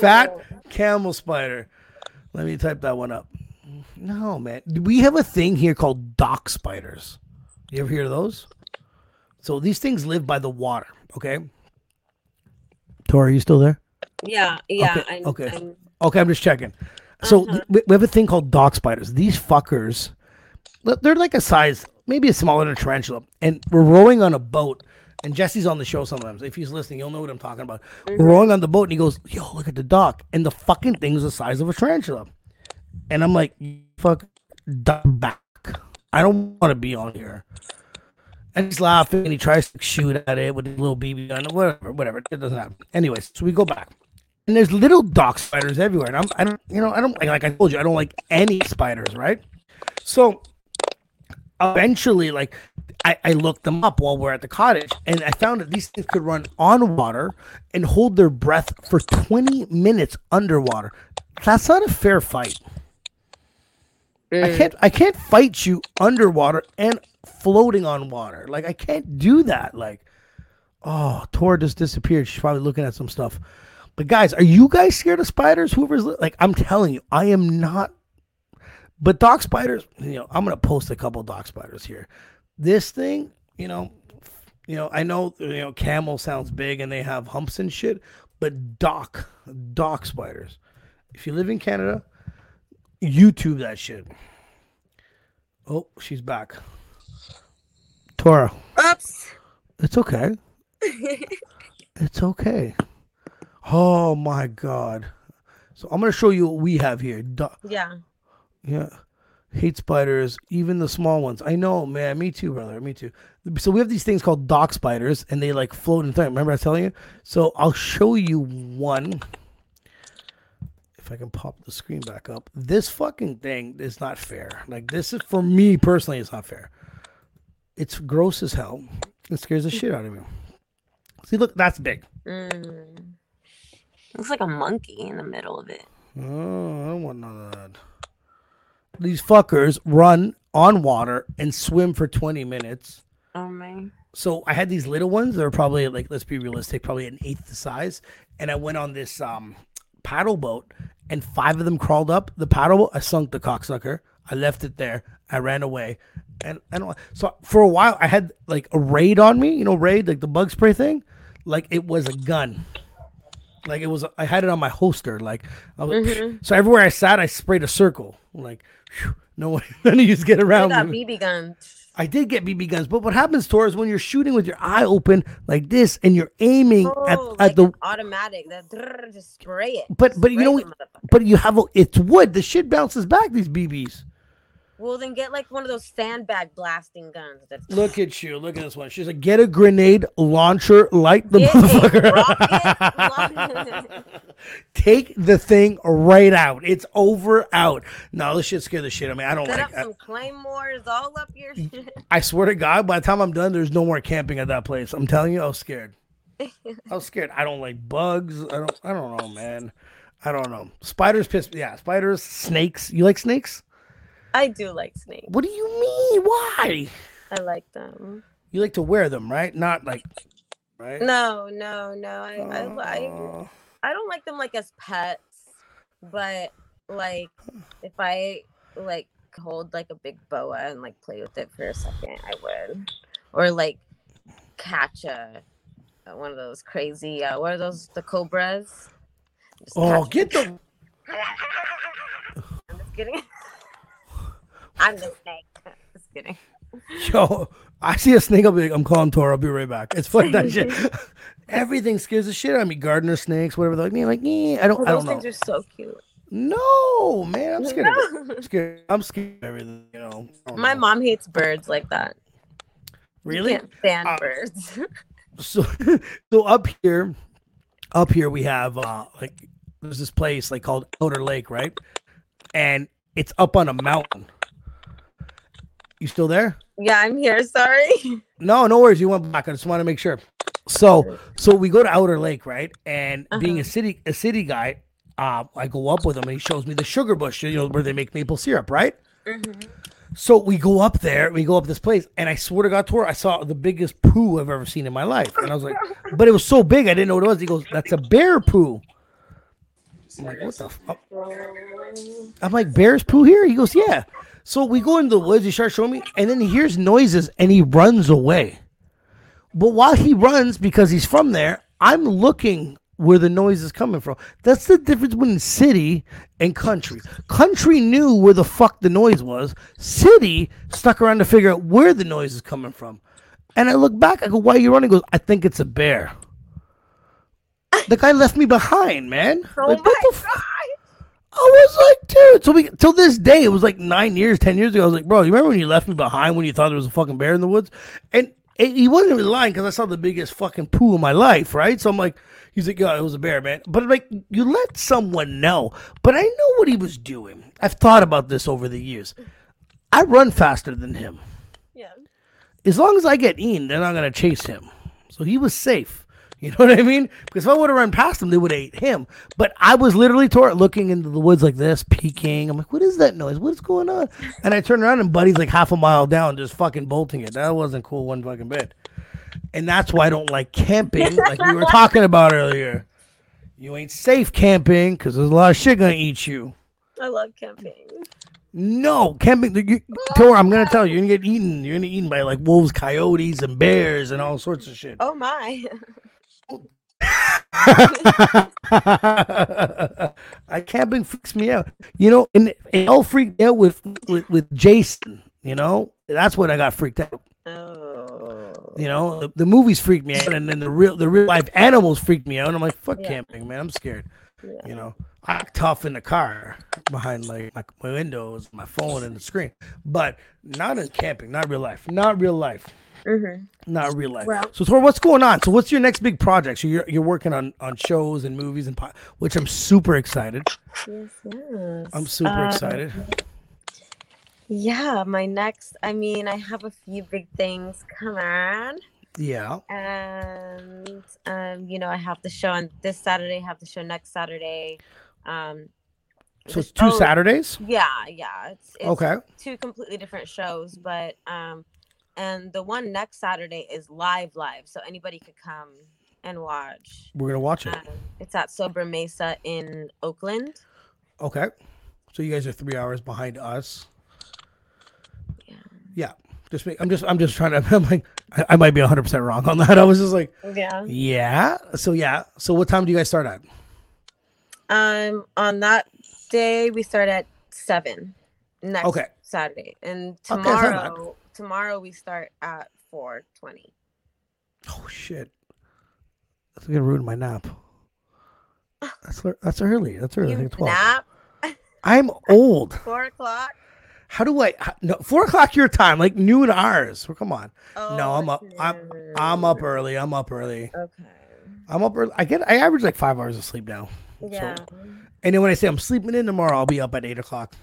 Fat camel spider. Let me type that one up. No, man. We have a thing here called dock spiders. You ever hear of those? So these things live by the water. Okay. Tori, are you still there? Yeah, yeah. Okay, I'm, okay. I'm, Okay, I'm just checking. So Uh-huh. th- we have a thing called dock spiders. These fuckers, they're like a size, maybe a smaller than a tarantula. And we're rowing on a boat. And Jesse's on the show sometimes. If he's listening, you'll know what I'm talking about. We're rowing on the boat, and he goes, "Yo, look at the dock." And the fucking thing thing's the size of a tarantula. And I'm like, "Fuck, duck back. I don't want to be on here." And he's laughing, and he tries to shoot at it with his little BB gun, whatever, whatever. It doesn't happen. Anyways, so we go back and there's little dock spiders everywhere. And I'm, I don't, you know, I don't like, like I told you, I don't like any spiders, right? So eventually, like, I, I looked them up while we're at the cottage, and I found that these things could run on water and hold their breath for 20 minutes underwater. That's not a fair fight. I mm. can't, I can't fight you underwater and floating on water. Like, I can't do that. Like, oh, Tora just disappeared. She's probably looking at some stuff. But guys, are you guys scared of spiders? Whoever's li- like, I'm telling you, I am not. But dock spiders, you know, I'm gonna post a couple dock spiders here. This thing, you know, you know, I know, you know, camel sounds big and they have humps and shit, but dock, dock spiders. If you live in Canada, YouTube that shit. Oh, she's back. Tora, oops. it's okay. It's okay. Oh my god. So I'm gonna show you what we have here. Do- Yeah. yeah. Hate spiders, even the small ones. I know, man. Me too, brother. Me too. So we have these things called dock spiders, and they like float in time. Remember I was telling you? So I'll show you one. If I can pop the screen back up. This fucking thing is not fair. Like this is for me personally, it's not fair. It's gross as hell. It scares the shit out of me. See, look, that's big. Mm. Looks like a monkey in the middle of it. Oh, I don't want none of that. These fuckers run on water and swim for 20 minutes. Oh my. So I had these little ones. They're probably like, let's be realistic, probably an eighth the size. And I went on this um, paddle boat, and five of them crawled up the paddle. I sunk the cocksucker. I left it there. I ran away, and I don't. So for a while, I had like a raid on me. You know, raid like the bug spray thing, like it was a gun. Like it was, I had it on my holster. Like, I was, mm-hmm. so everywhere I sat, I sprayed a circle. Like, phew, no one, none of you get I around got me. BB guns. I did get BB guns, but what happens, Tor, is when you're shooting with your eye open like this and you're aiming at, Oh, at like the an automatic. That just spray it. but but you know but you have a, it's wood. The shit bounces back. These BBs. Well, then get like one of those sandbag blasting guns. That's Look at you. Look at this one. She's like, get a grenade launcher, light the Get motherfucker. Take the thing right out. It's over out. No, this shit scared the shit. I mean, I don't Set like. up I, some claymores all up your shit. I swear to God, by the time I'm done, there's no more camping at that place. I'm telling you, I was scared. I was scared. I don't like bugs. I don't. I don't know, man. I don't know. Spiders piss. Yeah, spiders, snakes. You like snakes? I do like snakes. What do you mean? Why? I like them. You like to wear them, right? Not like, right? No, no, no. I, I, I, Uh, I don't like them like as pets, but like if I like hold like a big boa and like play with it for a second, I would. Or like catch a uh, one of those crazy uh what are those the cobras? Just oh, get them. the. I'm just kidding. I'm the snake. Just kidding. Yo, I see a snake. I'll be like, I'm calling Tor. I'll be right back. It's funny that shit. Everything scares the shit out of me. Gardener snakes, whatever. They're like me, like me. I don't. Oh, I those don't things know. are so cute. No, man, I'm scared. Of it. I'm scared. I'm scared of everything. You know. My know. mom hates birds like that. Really? Can't stand Uh, birds. so so up here up here we have uh like there's this place like called Otter Lake right and it's up on a mountain you still there yeah, I'm here. Sorry. no no worries you went back i just want to make sure so so we go to Otter Lake right and being a Uh-huh. city a city guy uh i go up with him and he shows me the sugar bush you know where they make maple syrup right Mm-hmm. So we go up there, we go up this place, and I swear to God, Tor, I saw the biggest poo I've ever seen in my life. And I was like, but it was so big, I didn't know what it was. He goes, that's a bear poo. I'm like, what the fuck? I'm like, bear's poo here? He goes, yeah. So we go into the woods, he starts showing me, and then he hears noises and he runs away. But while he runs, because he's from there, I'm looking where the noise is coming from. That's the difference between city and country. Country knew where the fuck the noise was. City stuck around to figure out where the noise is coming from. And I look back, I go, why are you running? He goes, I think it's a bear. The guy left me behind, man. Oh like, my what the fuck? I was like, dude. So we till this day, it was like nine years, ten years ago. I was like, bro, you remember when you left me behind when you thought there was a fucking bear in the woods? And it, he wasn't even lying because I saw the biggest fucking poo in my life, right? So I'm like, he's like, yeah, it was a bear, man. But like, you let someone know. But I know what he was doing. I've thought about this over the years. I run faster than him. Yeah. As long as I get Ian, they're not gonna chase him. So he was safe. You know what I mean? Because if I would have run past him, they would have ate him. But I was literally tor- looking into the woods like this, peeking. I'm like, what is that noise? What's going on? And I turn around and Buddy's like half a mile down, just fucking bolting it. That wasn't cool one fucking bit. And that's why I don't like camping, like we were talking about earlier. You ain't safe camping because there's a lot of shit gonna eat you. I love camping. No, camping. You, Tor, I'm gonna tell you, you're gonna get eaten. You're gonna get eaten by like wolves, coyotes, and bears, and all sorts of shit. Oh my. I camping freaks me out. You know, and it all freaked out with, with with Jason. You know, that's when I got freaked out. Oh. You know, the, the movies freaked me out, and then the real the real life animals freaked me out. And I'm like, fuck Yeah. camping, man. I'm scared. Yeah. You know, I act tough in the car behind like my, my windows, my phone, and the screen, but not in camping. Not real life. Not real life. Mm-hmm. Not real life. Well- so, Tor, what's going on? So, what's your next big project? So, you're you're working on on shows and movies and po- which I'm super excited. Yes, yes. I'm super Uh, excited. Yeah, my next. I mean, I have a few big things Come on. Yeah. and um, you know, I have the show on this Saturday. Have the show next Saturday. Um, So it's two Saturdays. Yeah, yeah. It's, it's Okay. two completely different shows, but um, and the one next Saturday is live, live, so anybody could come and watch. We're gonna watch it. Um, it's at Sobre Mesa in Oakland. Okay. So you guys are three hours behind us. Yeah. Yeah. Just make, I'm just I'm just trying to I'm like I, I might be 100 percent wrong on that. I was just like Yeah. yeah. So yeah. So what time do you guys start at? Um, on that day we start at seven. Next Okay. Saturday, and Okay, not bad. Tomorrow, we start at four twenty. Oh shit. That's gonna ruin my nap. That's that's early. That's early. I You think 12. nap I'm old. four o'clock. How do I? how- no, four o'clock your time, like noon ours. Well, come on. Oh, no, I'm Oh, up. I'm I'm up early. I'm up early. Okay. I'm up early. I get. I average like five hours of sleep now. Yeah. And then when I say I'm sleeping in tomorrow, I'll be up at eight o'clock.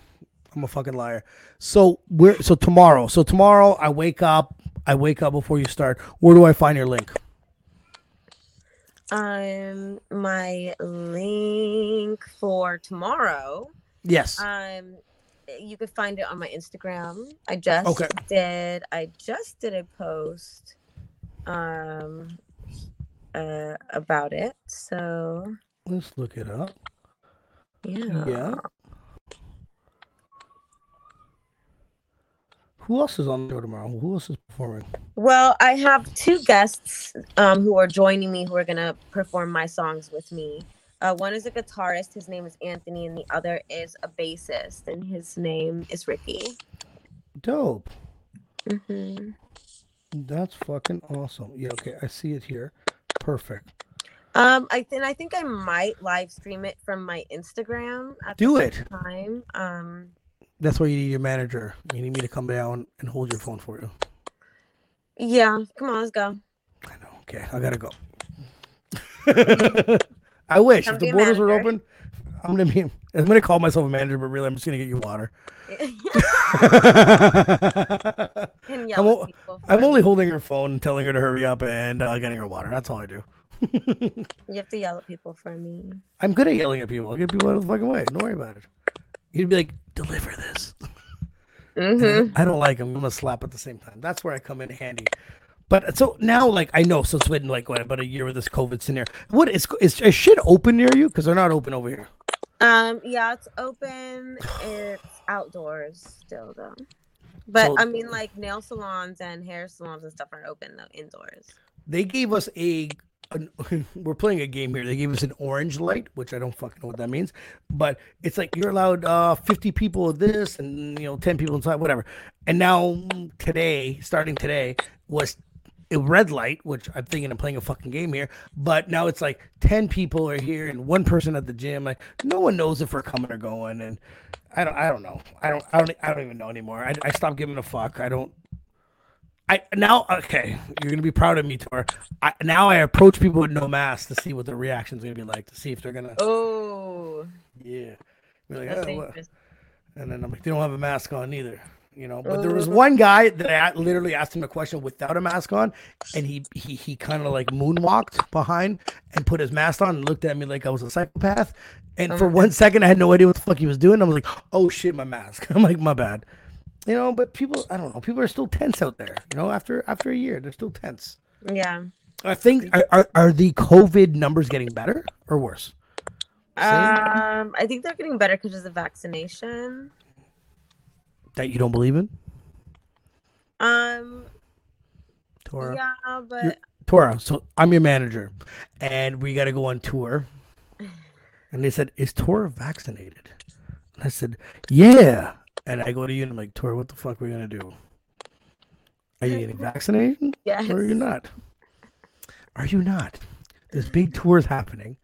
I'm a fucking liar. So we're so tomorrow. So tomorrow I wake up. I wake up before you start. Where do I find your link? Um, my link for tomorrow. Yes. Um, you could find it on my Instagram. I just Okay. did. I just did a post, um, uh, about it. So Let's look it up. yeah. Yeah. Who else is on the show tomorrow? Who else is performing? Well, I have two guests um, who are joining me who are going to perform my songs with me. Uh, one is a guitarist, his name is Anthony, and the other is a bassist, and his name is Ricky. Dope. hmm That's fucking awesome. Yeah, okay, I see it here. Perfect. Um, I think I think I might live stream it from my Instagram at Do the it. same time. Um, That's why you need your manager. You need me to come down and hold your phone for you. yeah, come on, let's go. I know. Okay, I gotta go. I wish Come if the a borders were open. I'm gonna be. I'm gonna call myself a manager, but really, I'm just gonna get you water. and I'm, yell o- at people. I'm only holding her phone and telling her to hurry up and uh, getting her water. That's all I do. You have to yell at people for me. I'm good at yelling at people. I'll get people out of the fucking way. Don't worry about it. You'd be like, deliver this. hmm I don't like them. I'm gonna slap at the same time. That's where I come in handy. But so now, like I know, so it's been like what about a year with this COVID scenario. What is is, is shit open near you? Because they're not open over here. Um, yeah, it's open. It's outdoors still though. But So- I mean, like nail salons and hair salons and stuff aren't open though indoors. They gave us a. We're playing a game here. They gave us an orange light, which I don't fucking know what that means. But it's like you're allowed uh, 50 people of this and you know 10 people inside, whatever. And now today, starting today, was a red light, which I'm thinking I'm playing a fucking game here. But now it's like 10 people are here and one person at the gym. Like no one knows if we're coming or going. And I don't. I don't know. I don't. I don't. I don't even know anymore. I, I stopped giving a fuck. I don't. I now okay. You're gonna be proud of me, Tor. I, now I approach people with no mask to see what their reaction's gonna be like. To see if they're gonna Oh, yeah. Like, "Oh. And then I'm like, they don't have a mask on either. You know, but there was one guy that I literally asked him a question without a mask on, and he he he kind of like moonwalked behind and put his mask on and looked at me like I was a psychopath. And for one second, I had no idea what the fuck he was doing. I was like, oh shit, my mask. I'm like, my bad. You know, but people, I don't know, people are still tense out there. You know, after after a year, they're still tense. Yeah. I think are are, are the COVID numbers getting better or worse? Same? Um, I think they're getting better because of the vaccination. That you don't believe in, Um, Tora? yeah, but Tora, so I'm your manager, and we got to go on tour. And they said, "Is Tora vaccinated?" And I said, "Yeah." And I go to you and I'm like, "Tora, what the fuck are we gonna do? Are you getting vaccinated yes. or are you not? Are you not? This big tour is happening.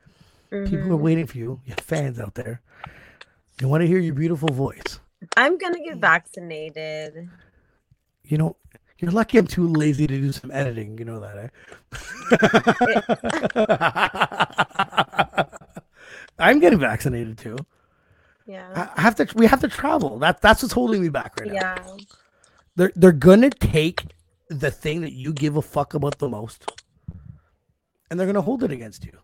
People are Mhm. waiting for you. You have fans out there. They want to hear your beautiful voice. I'm gonna get vaccinated. You know, you're lucky I'm too lazy to do some editing. You know that, eh? I'm getting vaccinated too. Yeah. I have to. We have to travel. That that's what's holding me back right now. Yeah. They're they're gonna take the thing that you give a fuck about the most, and they're gonna hold it against you.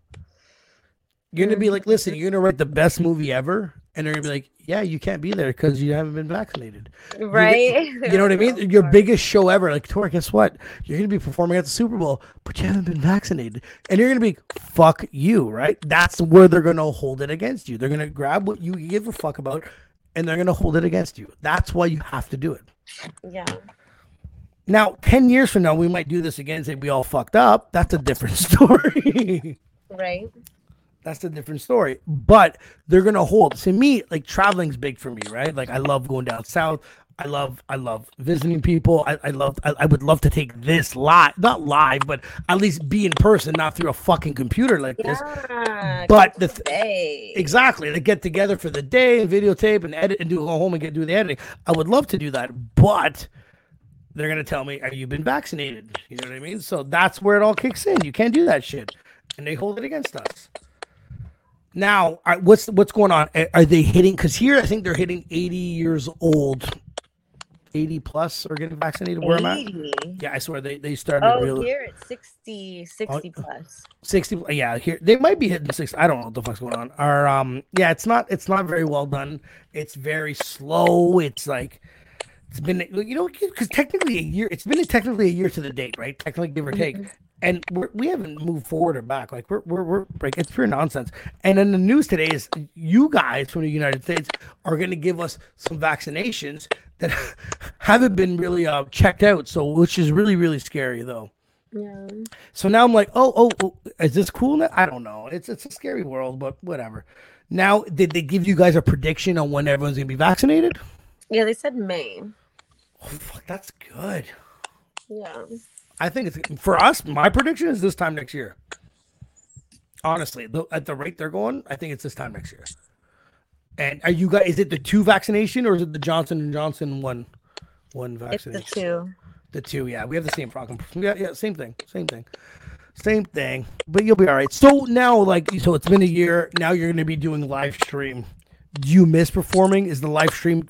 You're gonna be mm. like, listen, you're gonna write the best movie ever, and they're gonna be like, yeah, you can't be there because you haven't been vaccinated. Right? You know what I mean? Your biggest show ever, like Tor. Guess what? You're gonna be performing at the Super Bowl, but you haven't been vaccinated, and you're gonna be fuck you, right? That's where they're gonna hold it against you. They're gonna grab what you give a fuck about, and they're gonna hold it against you. That's why you have to do it. Yeah. Now, ten years from now, we might do this again and say we all fucked up. That's a different story. Right. That's a different story. But they're gonna hold. To me, like traveling's big for me, right? Like I love going down south. I love I love visiting people. I, I love I, I would love to take this live not live, but at least be in person, not through a fucking computer like this. Yeah. But the th- Exactly. to get together for the day and videotape and edit and do go home and get do the editing. I would love to do that, but they're gonna tell me, "Have you been vaccinated?" You know what I mean? So that's where it all kicks in. You can't do that shit, and they hold it against us. Now, are- what's what's going on? Are- Are they hitting? Because here, I think they're hitting eighty years old, eighty plus are getting vaccinated. Where am I? 80. Yeah, I swear they they started Oh, real here it's 60, 60 Oh, 60 yeah here they might be hitting 60 i don't know what the fuck's going on or um yeah it's not it's not very well done it's very slow it's like it's been you know because technically a year it's been technically a year to the date right technically give or take and we're, we haven't moved forward or back like we're we're, we're like it's pure nonsense and then the news today is you guys from the united states are going to give us some vaccinations that haven't been really uh, checked out so which is really really scary though Yeah. so now I'm like, oh, oh, oh, is this cool? Now? I don't know. It's it's a scary world, but whatever. Now, did they give you guys a prediction on when everyone's gonna be vaccinated? Yeah, they said May. Oh, fuck, that's good. Yeah. I think it's for us. My prediction is this time next year. Honestly, the, at the rate they're going, I think it's this time next year. And are you guys? Is it the two vaccination or is it the Johnson and Johnson one? One vaccination. It's the two. The two, yeah, we have the same problem. Yeah, yeah, same thing, same thing, same thing. But you'll be all right. So now, like, so it's been a year. Now you're going to be doing live stream. Do you miss performing? Is the live stream?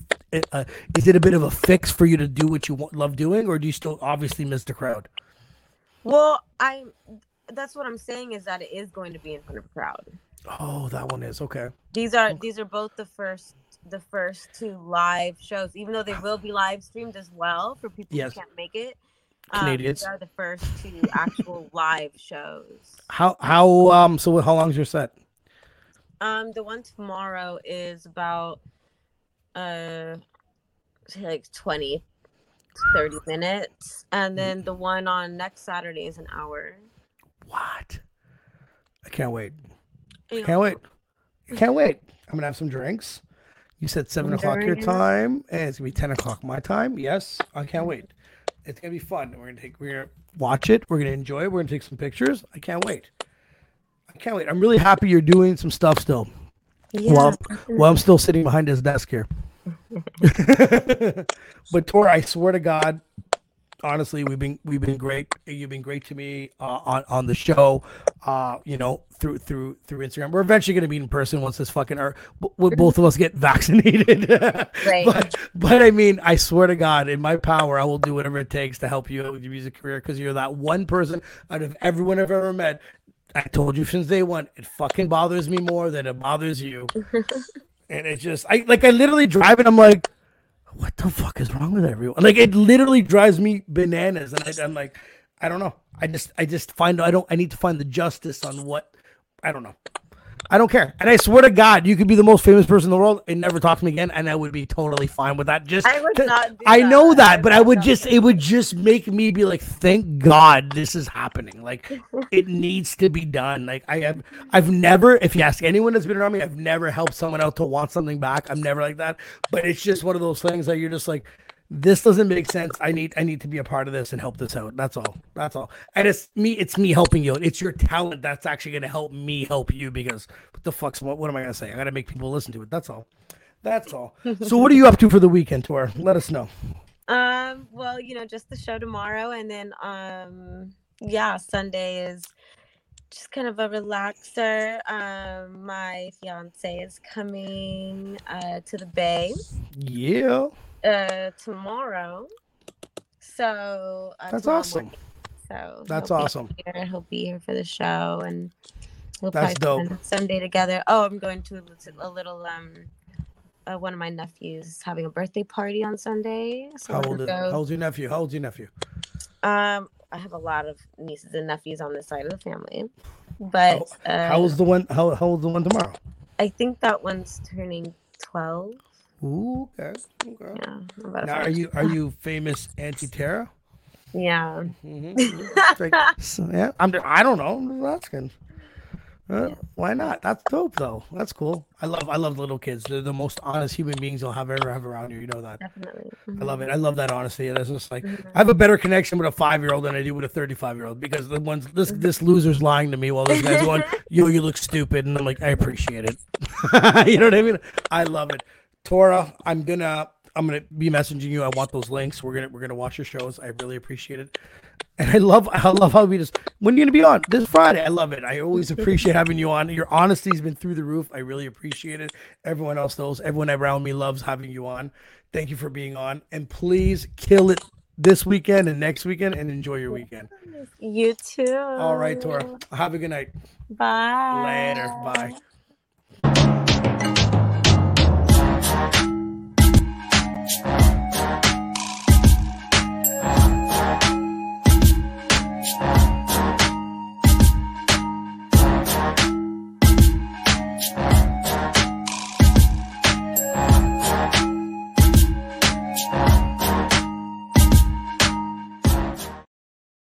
Uh, is it a bit of a fix for you to do what you want, love doing, or do you still obviously miss the crowd? Well, I that's what I'm saying is that it is going to be in front of a crowd. Oh, that one is okay. These are these are both the first the first two live shows, even though they will be live streamed as well for people Yes. who can't make it. Canadians. these are the first two actual live shows. How how um so how long's your set? Um, the one tomorrow is about uh say like 20 30 minutes and then the one on next saturday is an hour What? I can't wait. You Can't wait. I can't wait. I'm gonna have some drinks. You said seven o'clock your time, and it's gonna be ten o'clock my time. Yes, I can't wait. It's gonna be fun. We're gonna take. We're gonna watch it. We're gonna enjoy it. We're gonna take some pictures. I can't wait. I can't wait. I'm really happy you're doing some stuff still. Yeah. While while I'm still sitting behind his desk here. but Tor, I swear to God, honestly, we've been we've been great. You've been great to me uh, on on the show. Uh, you know, through through through Instagram. We're eventually going to meet in person once this fucking or w- both of us get vaccinated. Right. But but I mean, I swear to God, in my power, I will do whatever it takes to help you out with your music career because you're that one person out of everyone I've ever met. I told you since day one, it fucking bothers me more than it bothers you. and it just, I like, I literally drive and I'm like, what the fuck is wrong with everyone? Like, it literally drives me bananas. And I, I'm like, I don't know. I just, I just find, I don't, I need to find the justice on what, I don't know. I don't care. And I swear to God, you could be the most famous person in the world and never talk to me again, and I would be totally fine with that. Just I would not I know that. that, I but I would would just it would just make me be like, thank God this is happening. Like it needs to be done. Like I have I've never, if you ask anyone that's been around me, I've never helped someone out to want something back. I'm never like that. But it's just one of those things that you're just like, this doesn't make sense. I need I need to be a part of this and help this out. That's all. That's all. And it's me, it's me helping you. It's your talent that's actually gonna help me help you because what the fuck's what, what am I gonna say? I gotta make people listen to it. That's all. That's all. so what are you up to for the weekend tour? Let us know. um well you know just the show tomorrow and then um yeah sunday is just kind of a relaxer um my fiance is coming uh to the bay Yeah. Uh tomorrow So uh, That's tomorrow awesome. morning. So That's he'll awesome. Here. He'll be here for the show, and we'll That's probably dope. spend Sunday together. Oh, I'm going to a, little um. Uh, one of my nephews is having a birthday party on Sunday. So How old is how old's your nephew? How old's your nephew? Um, I have a lot of nieces and nephews on this side of the family, but uh, How old's the one? How how old's the one tomorrow? I think that one's turning twelve. Ooh, okay. okay. Yeah, Now, are you are you famous anti Tara? Yeah. It's mm-hmm. like, so, yeah, I'm. I don't know. I'm just asking. Uh, why not? That's dope, though. That's cool. I love. I love little kids. They're the most honest human beings you'll have ever have around you. You know that. Definitely. I love it. I love that honesty. That's just like I have a better connection with a five year old than I do with a thirty five year old because the ones this this loser's lying to me while this guy's going, yo, you look stupid, and I'm like, I appreciate it. you know what I mean? I love it. Tora, I'm gonna I'm gonna be messaging you. I want those links. We're gonna we're gonna watch your shows. I really appreciate it. And I love I love how we just when are you gonna be on this Friday. I love it. I always appreciate having you on. Your honesty's been through the roof. I really appreciate it. Everyone else knows. Everyone around me loves having you on. Thank you for being on. And please kill it this weekend and next weekend and enjoy your weekend. You too. All right, Tora. Have a good night. Bye. Later. Bye.